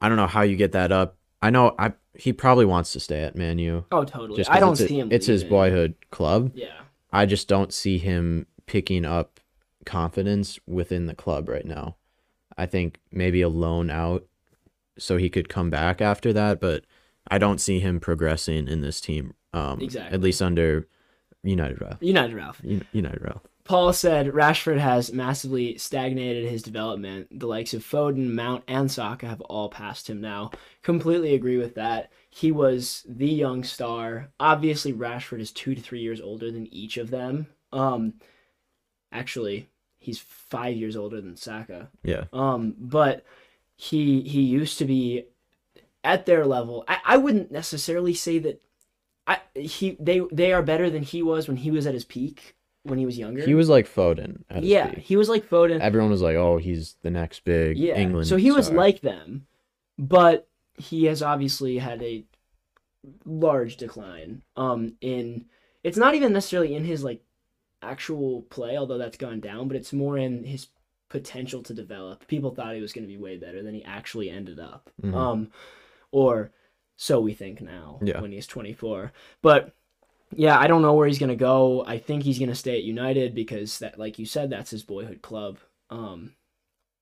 I don't know how you get that up. I know I he probably wants to stay at Man U. Oh, totally. I don't it's a- see him. It's his boyhood club. Yeah. I just don't see him picking up confidence within the club right now. I think maybe a loan out so he could come back after that, but I don't see him progressing in this team. Um, Exactly. At least under United Ralph. United Ralph. Un- United Ralph. Paul said Rashford has massively stagnated his development. The likes of Foden, Mount, and Saka have all passed him now. Completely agree with that. He was the young star. Obviously, Rashford is two to three years older than each of them. Um, actually, he's five years older than Saka. Yeah. Um, but he he used to be at their level. I, I wouldn't necessarily say that I he they they are better than he was when he was at his peak when he was younger. He was like Foden. At his yeah, peak. he was like Foden. Everyone was like, "Oh, he's the next big Yeah, England." so he was star." like them, but he has obviously had a large decline. Um, in it's not even necessarily in his like actual play, although that's gone down, but it's more in his potential to develop. People thought he was going to be way better than he actually ended up. Mhm. Um, or so we think now Yeah. when he's 24. But yeah, I don't know where he's going to go. I think he's going to stay at United because that like you said that's his boyhood club. Um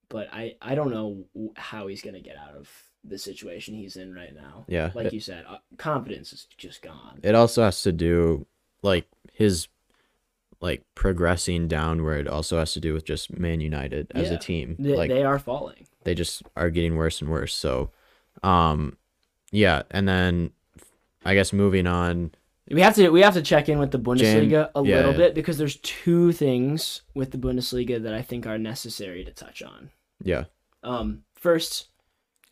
but I I don't know how he's going to get out of the situation he's in right now. Yeah. Like it, you said, uh, confidence is just gone. it also has to do like his like progressing downward also has to do with just Man United as Yeah. a team. They, like they are falling. they just are getting worse and worse. So, um, yeah, and then I guess moving on. We have to we have to check in with the Bundesliga a yeah, little yeah. bit because there's two things with the Bundesliga that I think are necessary to touch on. Yeah, Um, first,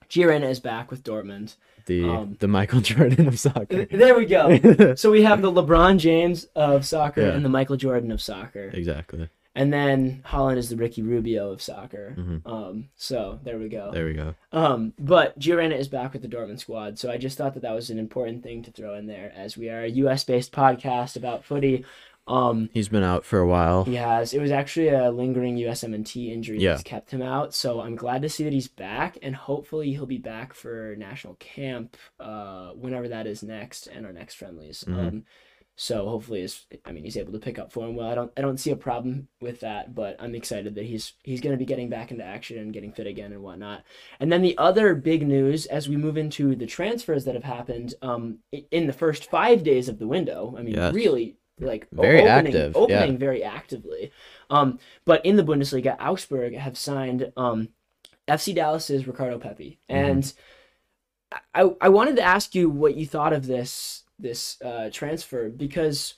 Gio Reyna is back with Dortmund. the Um, the Michael Jordan of soccer. There we go. so we have the LeBron James of soccer Yeah. and the Michael Jordan of soccer, exactly. And then Haaland is the Ricky Rubio of soccer. Mhm. Um, so there we go. There we go. Um, but Gio Reyna is back with the Dortmund squad, so I just thought that that was an important thing to throw in there, as we are a U.S. based podcast about footy. Um, He's been out for a while. he has. It was actually a lingering USMNT injury Yeah. that's kept him out. So I'm glad to see that he's back, and hopefully he'll be back for national camp, uh, whenever that is next, and our next friendlies. Mhm. Um, so hopefully, is I mean, he's able to pick up form well. I don't, I don't see a problem with that, but I'm excited that he's he's going to be getting back into action and getting fit again and whatnot. And then the other big news as we move into the transfers that have happened, um, in the first five days of the window. I mean, Yes. really like Very opening, active, yeah. opening very actively. Um, but in the Bundesliga, Augsburg have signed um, FC Dallas's Ricardo Pepi, Mm-hmm. and I I wanted to ask you what you thought of this this uh, transfer because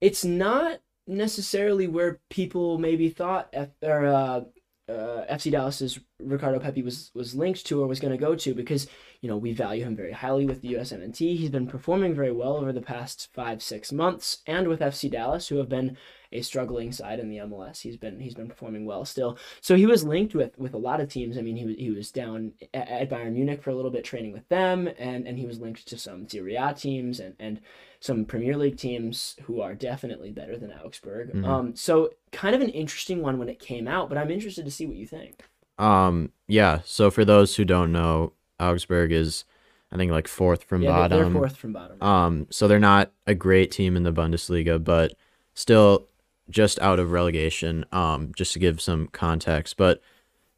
it's not necessarily where people maybe thought F, or uh, uh, FC Dallas's Ricardo Pepi was was linked to or was going to go to because you know we value him very highly with the USMNT. He's been performing very well over the past five six months, and with FC Dallas, who have been a struggling side in the MLS. He's been he's been performing well still. So he was linked with with a lot of teams. I mean, he was he was down at, at Bayern Munich for a little bit training with them, and and he was linked to some Serie A teams and and some Premier League teams who are definitely better than Augsburg. Mhm. Um, so kind of an interesting one when it came out, but I'm interested to see what you think. Um, yeah. So for those who don't know, Augsburg is, I think, like fourth from yeah, they're- bottom. they're fourth from bottom. Um, so they're not a great team in the Bundesliga, but still just out of relegation. Um, just to give some context. But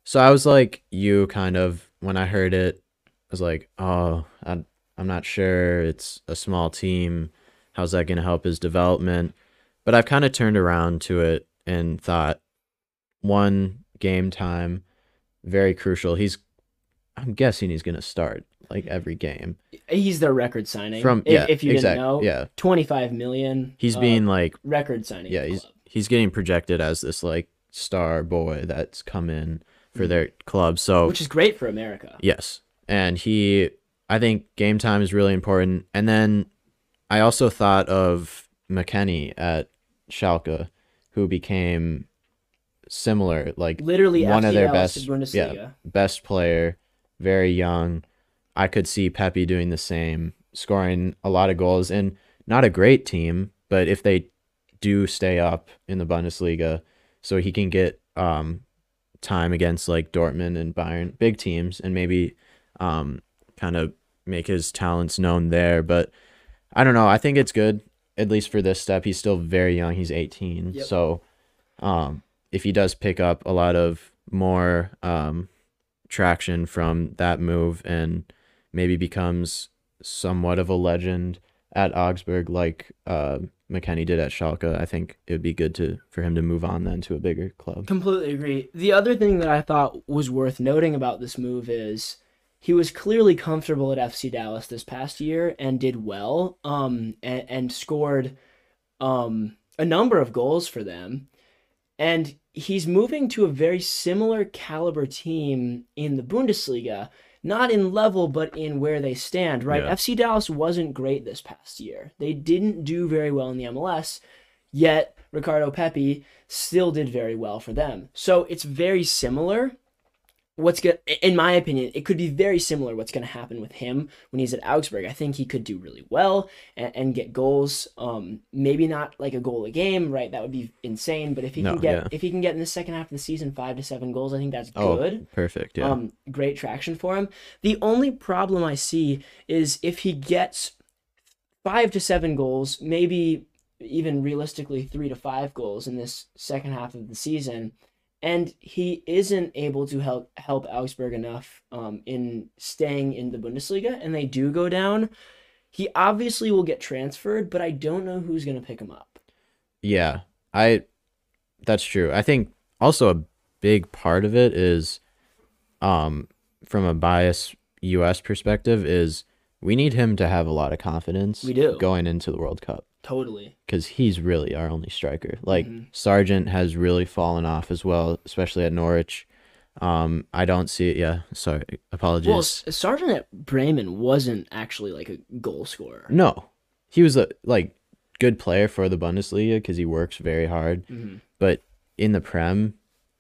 so I was like you kind of when I heard it, I was like, oh, I, I'm not sure. It's a small team. How's that going to help his development? But I've kind of turned around to it and thought, one game time, very crucial. He's, I'm guessing he's going to start like every game He's their record signing. from if, yeah if you exact- didn't know, yeah 25 million. he's uh, being like record signing. yeah he's club. he's getting projected as this like star boy that's come in for Mhm. their club so which is great for America. yes and he i think game time is really important and then i also thought of McKennie at schalke who became similar like Literally, one of their best- Bundesliga. best player, very young. I could see Pepi doing the same, scoring a lot of goals and not a great team, but if they do stay up in the Bundesliga, so he can get um time against like Dortmund and Bayern, big teams, and maybe um, kind of make his talents known there. But I don't know. I think it's good, at least for this step. He's still very young. He's 18. Yep. So um, if he does pick up a lot of more um, traction from that move and maybe becomes somewhat of a legend at Augsburg like uh, McKennie did at Schalke, I think it would be good to for him to move on then to a bigger club. Completely agree. The other thing that I thought was worth noting about this move is he was clearly comfortable at FC Dallas this past year and did well, um, and, and scored um, a number of goals for them. And he's moving to a very similar caliber team in the Bundesliga, not in level, but in where they stand, right? Yeah. FC Dallas wasn't great this past year. They didn't do very well in the MLS, yet Ricardo Pepi still did very well for them. So it's very similar. What's good, in my opinion, it could be very similar. What's going to happen with him when he's at Augsburg? I think he could do really well and, and get goals. Um, maybe not like a goal a game, right? That would be insane. But if he No, can get, yeah. if he can get in the second half of the season five to seven goals, I think that's Oh, good. perfect. Yeah. Um, great traction for him. The only problem I see is if he gets five to seven goals, maybe even realistically three to five goals in this second half of the season, and he isn't able to help help Augsburg enough um, in staying in the Bundesliga, and they do go down. He obviously will get transferred, but I don't know who's going to pick him up. Yeah, I that's true. I think also a big part of it is um from a bias US perspective is we need him to have a lot of confidence We do. going into the World Cup Totally. cuz he's really our only striker. Like Mhm. Sargent has really fallen off as well, especially at Norwich. Um I don't see it. Yeah, sorry. Apologies. Well, Sargent at Bremen wasn't actually like a goal scorer. no. He was a like good player for the Bundesliga cuz he works very hard. Mhm. but in the prem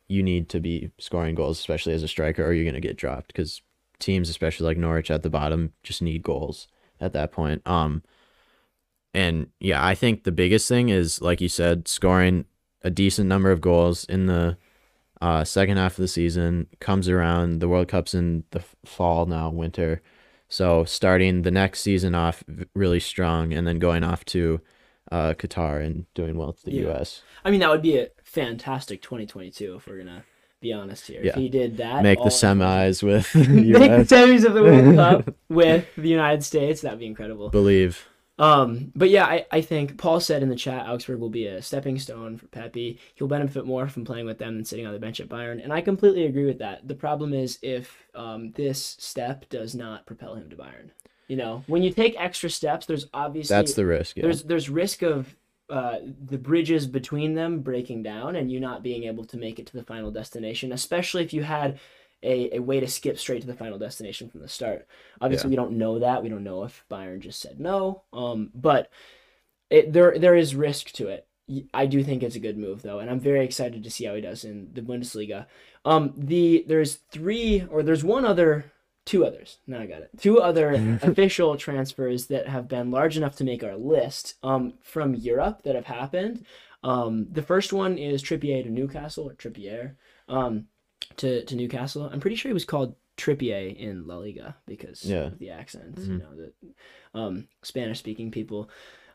you need to be scoring goals especially as a striker or you're going to get dropped because teams especially like norwich at the bottom just need goals at that point um and yeah i think the biggest thing is like you said scoring a decent number of goals in the uh, second half of the season comes around the world cup's in the fall now winter so starting the next season off really strong and then going off to uh, qatar and doing well to the Yeah. us I mean, that would be a fantastic 2022 if we're gonna be honest here. If he did that, make the semis with make the semis of the World Cup with the United States, that'd be incredible. Believe. Um, but yeah, I, I think Paul said in the chat, Augsburg will be a stepping stone for Pepi. He'll benefit more from playing with them than sitting on the bench at Bayern, and I completely agree with that. The problem is if um, this step does not propel him to Bayern. You know, when you take extra steps, there's obviously That's the risk. Yeah. there's there's risk of uh, the bridges between them breaking down and you not being able to make it to the final destination, especially if you had a, a way to skip straight to the final destination from the start. Obviously, we don't know that. We don't know if Bayern just said no. Um, but it, there there is risk to it. I do think it's a good move though, and I'm very excited to see how he does in the Bundesliga. Um, the there's three or there's one other, two others. Now I got it. Two other official transfers that have been large enough to make our list. Um, from Europe that have happened. Um, the first one is Trippier to Newcastle or Trippier. Um, to to Newcastle. I'm pretty sure he was called Trippier in La Liga because Yeah. of the accent. You know the um, Spanish speaking people.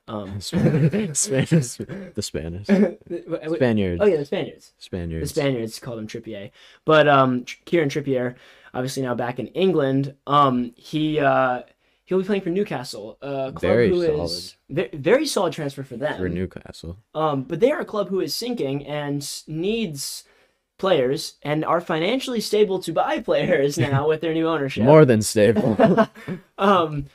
Um, Spanish, the Spanish, Spaniards. oh yeah, the Spaniards. Spaniards. The Spaniards. Spaniards called him Trippier, but um, Tr- Kieran Trippier, obviously now back in England. Um, he uh, he'll be playing for Newcastle, a club Very who is ve- very solid transfer for them. for Newcastle. Um, but they are a club who is sinking and needs players and are financially stable to buy players now with their new ownership. More than stable. um,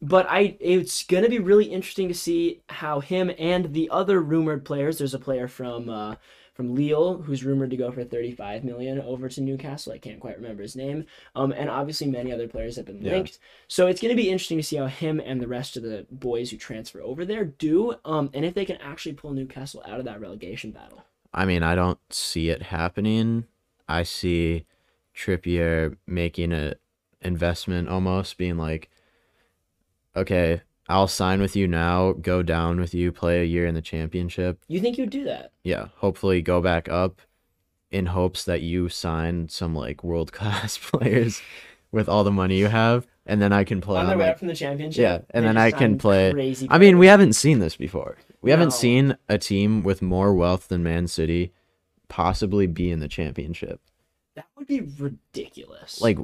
but I, it's gonna be really interesting to see how him and the other rumored players. There's a player from uh, from Lille who's rumored to go for 35 million over to Newcastle. I can't quite remember his name. Um, and obviously many other players have been Yeah. linked. So it's gonna be interesting to see how him and the rest of the boys who transfer over there do. Um, and if they can actually pull Newcastle out of that relegation battle. I mean, I don't see it happening. I see Trippier making a investment almost being like, okay, I'll sign with you now, go down with you, play a year in the championship. You think you'd do that? Yeah, hopefully go back up in hopes that you sign some like world class players with all the money you have, and then I can play on on their way like up from the championship. Yeah, and then I can play- Crazy I mean, we haven't seen this before. We No. haven't seen a team with more wealth than Man City possibly be in the championship. that would be ridiculous. Like,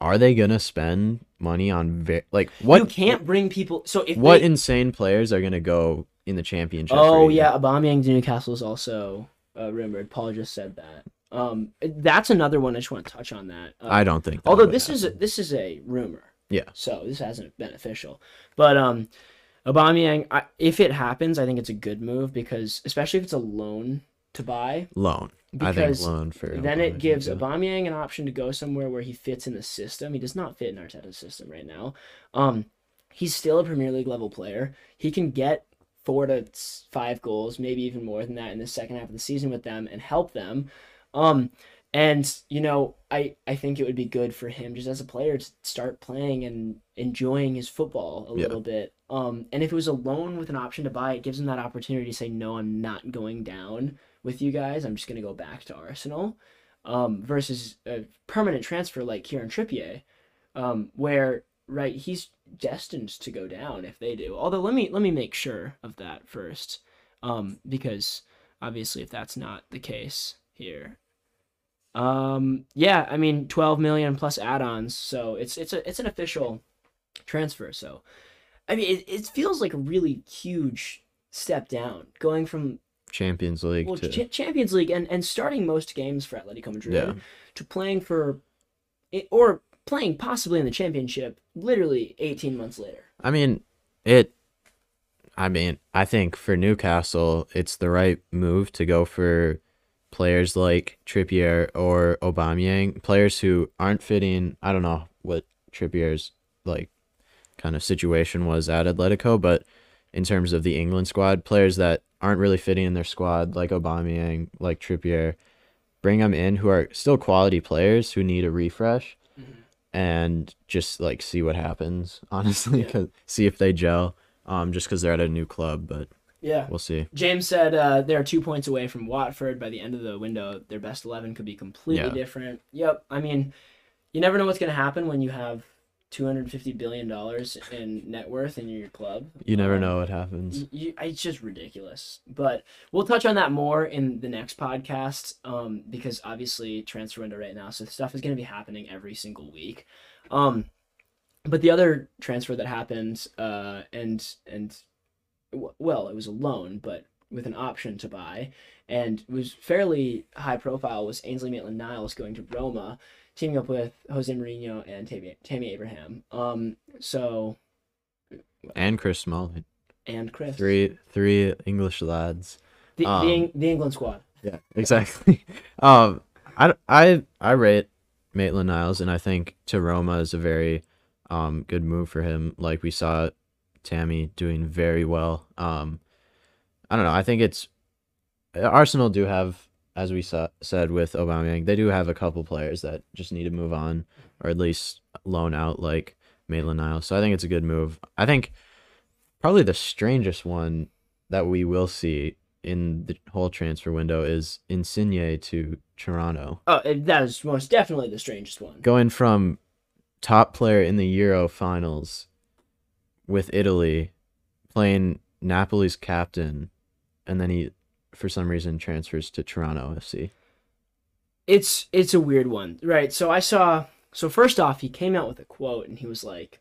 are they gonna spend money on ve- like what? you can't bring people. So if what they, insane players are gonna go in the championship? Oh yeah, Aubameyang to Newcastle is also uh, rumored. Paul just said that. Um, that's another one. I just want to touch on that. Uh, I don't think. although this is a, this is a rumor. Yeah. So this hasn't been official, but um, Aubameyang, I, if it happens, I think it's a good move because especially if it's a loan to buy, loan. I think loan for then it gives yeah. Aubameyang an option to go somewhere where he fits in the system. He does not fit in Arteta's system right now. Um, he's still a Premier League level player. He can get four to five goals, maybe even more than that in the second half of the season with them and help them. Um, and you know, I I think it would be good for him just as a player to start playing and enjoying his football a Yeah. little bit. Um, and if it was a loan with an option to buy, it gives him that opportunity to say, no, I'm not going down with you guys. I'm just going to go back to Arsenal. Um, versus a permanent transfer like Kieran Trippier, um, where right he's destined to go down if they do. Although let me let me make sure of that first, um, because obviously if that's not the case here, um, yeah, I mean 12 million plus add-ons, so it's it's a it's an official transfer. So, I mean it, it feels like a really huge step down going from Champions League well, to Ch- Champions League and, and starting most games for Atletico Madrid Yeah. to playing for or playing possibly in the championship literally 18 months later. I mean, it. I mean, I think for Newcastle, it's the right move to go for players like Trippier or Aubameyang, players who aren't fitting. I don't know what Trippier's like kind of situation was at Atletico, but in terms of the England squad, players that aren't really fitting in their squad, like Aubameyang, like Trippier, bring them in who are still quality players who need a refresh and just like see what happens honestly Yeah. 'cause- see if they gel um just because they're at a new club but Yeah. we'll see James said uh, they're two points away from Watford by the end of the window. Their best 11 could be completely Yeah. different. Yep. I mean, you never know what's going to happen when you have $250 billion in net worth in your club. you never Um, know what happens you, it's just ridiculous. But we'll touch on that more in the next podcast um, because obviously transfer window right now, so stuff is going to be happening every single week. Um, but the other transfer that happened, uh, and and w- well, it was a loan, but with an option to buy, and was fairly high profile, was Ainsley Maitland-Niles going to Roma, teaming up with Jose Mourinho and Tammy, Tammy Abraham. Um, so and chris smalling. And Chris, three three english lads. The, um, the, Eng- the England squad. yeah exactly. Um i i i rate maitland niles and i think to roma is a very um good move for him. Like we saw tammy doing very well. Um i don't know. I think it's arsenal do have as we saw, said with Aubameyang, they do have a couple players that just need to move on or at least loan out like Maitland Niles. So I think it's a good move. I think probably the strangest one that we will see in the whole transfer window is Insigne to Toronto. Oh, that is most definitely the strangest one. Going from top player in the Euro finals with Italy, playing Napoli's captain, and then he for some reason transfers to Toronto FC. It's it's a weird one, right? So I saw. So first off, he came out with a quote, and he was like,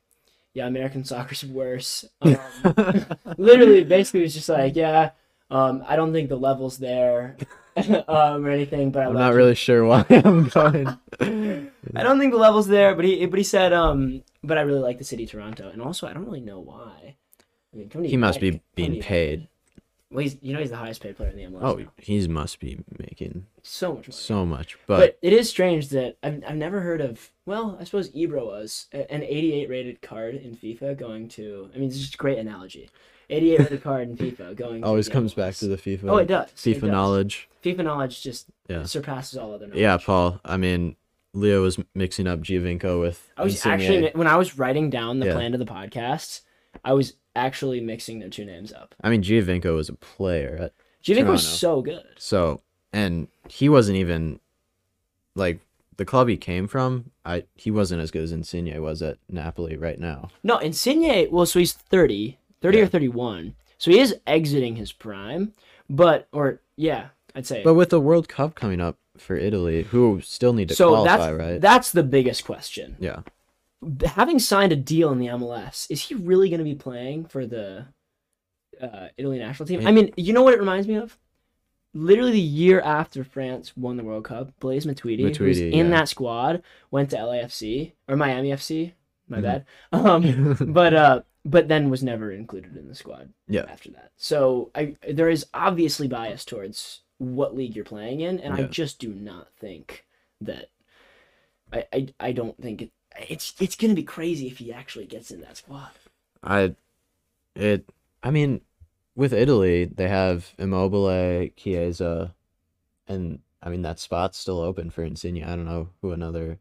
"Yeah, American soccer's worse." Um, literally, basically, was just like, "Yeah, um, I don't think the level's there, um, or anything." But I I'm not it." really sure why I'm going. I don't think the level's there, but he but he said, um, but I really like the city Toronto, and also I don't really know why. I mean, He must be being paid. Well, he's you know he's the highest paid player in the MLS. Oh, now. he must be making so much money. so much. But, But, it is strange that I've, I've never heard of. Well, I suppose Ebro was an 88 rated card in FIFA going to. I mean, it's just a great analogy. 88 rated card in FIFA going. to always comes MLS. back to the FIFA. Oh, it does. it FIFA does. knowledge. FIFA knowledge just Yeah. surpasses all other knowledge. Yeah, Paul. I mean, Leo was mixing up Giovinco with. I was Insigne. actually when I was writing down the Yeah. plan to the podcast, I was actually mixing their two names up. I mean, Giovinco was a player, at, Giovinco was so good. so and he wasn't even like the club he came from, I he wasn't as good as Insigne was at Napoli right now. No, Insigne. Well, so he's 30, 30 or 31. So he is exiting his prime, but or yeah, I'd say. But with the World Cup coming up for Italy, who still need to so qualify, that's right? that's the biggest question. yeah. Having signed a deal in the MLS, is he really going to be playing for the uh, Italy national team? Yeah. I mean, you know what it reminds me of? Literally the year after France won the World Cup, Blaise Matuidi, who's Matuidi, in that squad, went to LAFC or Miami FC. My Mhm. bad. Um, but uh, but then was never included in the squad. Yeah. After that, so I there is obviously bias towards what league you're playing in, and I just do not think that. I I, I don't think it, it's it's gonna be crazy if he actually gets in that squad. I it I mean with Italy they have Immobile, Chiesa and I mean that spot's still open for Insigne. I don't know who another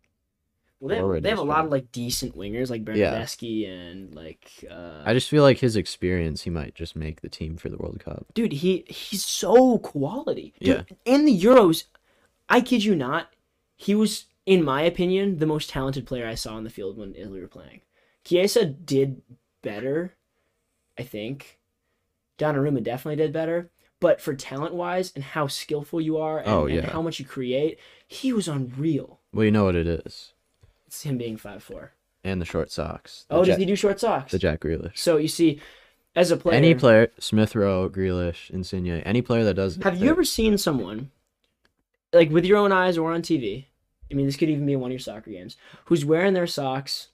Well, they have, they have a lot of like decent wingers like Yeah. Bernadeschi and like uh, I just feel like his experience he might just make the team for the World Cup. dude he he's so quality dude, Yeah. in the euros i kid you not he was in my opinion the most talented player i saw on the field when italy were playing chiesa did better i think donnarumma definitely did better but for talent wise and how skillful you are and, Oh, and yeah. how much you create he was unreal Well, you know what it is. it's him being 5'4 And the short socks. The oh does he do short socks the Jack Grealish. so you see as a player Any player, Smith Rowe, Grealish, Insigne, any player that does Have you ever seen someone, like with your own eyes or on TV? I mean, this could even be one of your soccer games, who's wearing their socks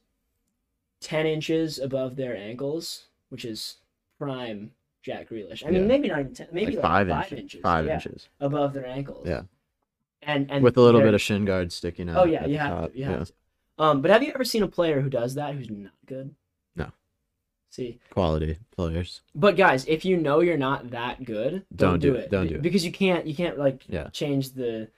10 inches above their ankles, which is prime Jack Grealish. I mean, Yeah. maybe not even 10, maybe like like, five, five, inches, inches. five yeah, inches above their ankles. Yeah. And, and with a little bit of shin guard sticking out. Oh, yeah, you the have top. to. You have to. Um, but have you ever seen a player who does that who's not good? No. See, Quality players. But guys, if you know you're not that good, don't, Don't do, do it. it. Don't do it. because you can't. You can't like Yeah. change the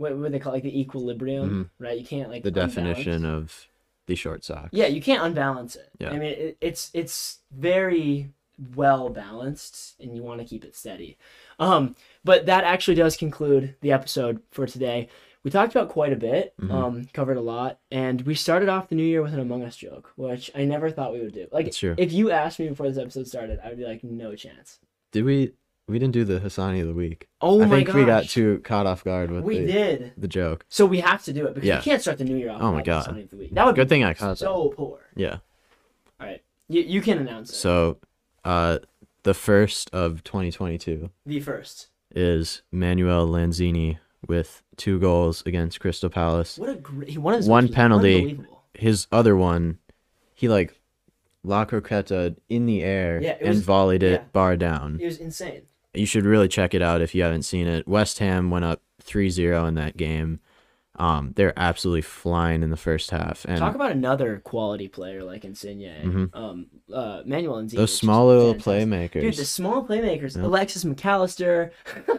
what, what they call like the equilibrium, right? You can't like Mm-hmm. The definition unbalance. of the short socks. Yeah, you can't unbalance it. Yeah. I mean, it, it's it's very well balanced, and you want to keep it steady. Um, but that actually does conclude the episode for today. We talked about quite a bit, Mhm. um, covered a lot, and we started off the new year with an Among Us joke, which I never thought we would do. Like, if you asked me before this episode started, I would be like, no chance. Did we? We didn't do the Hassani of the week. Oh my god. I my think gosh. we got too caught off guard with We the, did. the joke. So we have to do it because Yeah. you can't start the new year off. Oh my without God. Sunny of the week. That would Good be thing I caught that. so poor. Yeah. All right, you, you can announce it. So, uh, the first of 2022 the first. is Manuel Lanzini with two goals against Crystal Palace. What a great one is One penalty. Unbelievable. His other one, he like La Croqueta in the air Yeah, it and was- volleyed it yeah. bar down. It was insane. You should really check it out if you haven't seen it. West Ham went up 3-0 in that game. Um, they're absolutely flying in the first half, and Talk about another quality player like Insigne. Mhm. Um, uh, Manuel Insigne. those small little playmakers. Dude, the small playmakers. Yeah. Alexis McAllister.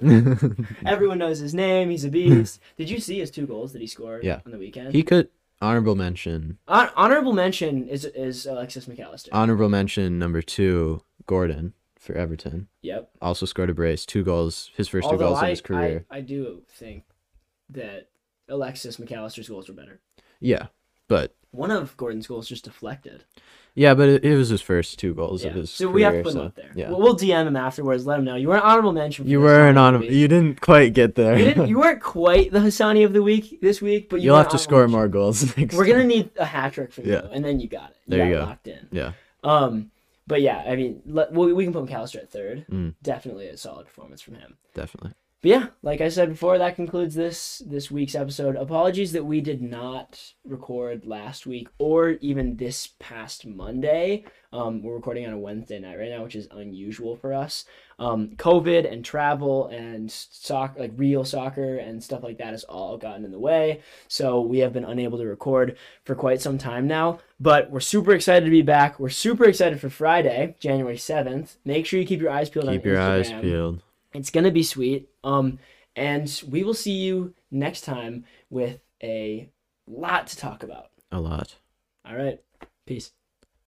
Everyone knows his name. He's a beast. Did you see his two goals that he scored Yeah. on the weekend? he could honorable mention. Hon- honorable mention is is Alexis McAllister. Honorable mention number two, Gordon for Everton. yep. Also scored a brace, two goals, his first two goals I, in his career. I, I do think that Alexis McAllister's goals were better. Yeah, but One of Gordon's goals just deflected. yeah, but it, it was his first two goals Yeah. of his So career. we have to put so, him up there. Yeah, We'll, we'll DM him afterwards. Let him know you were an honorable mention. For you were an honorable. You didn't quite get there. You, didn't, you weren't quite the Hassani of the week this week, but you You'll have to score mention. more goals next. We're gonna need a hat trick from Yeah. you, and then you got it. You There you got it go. Locked in. Yeah. Um, but yeah, I mean, let, we, we can put McAllister at third. Mm. Definitely a solid performance from him. Definitely. But yeah, like I said before, that concludes this this week's episode. Apologies that we did not record last week or even this past Monday. Um, we're recording on a Wednesday night right now, which is unusual for us. Um, COVID and travel and soccer, like real soccer and stuff like that, has all gotten in the way. So we have been unable to record for quite some time now. But we're super excited to be back. We're super excited for Friday, January seventh. Make sure you keep your eyes peeled. Keep on your eyes peeled. It's gonna be sweet. Um, and we will see you next time with a lot to talk about. A lot. All right, peace.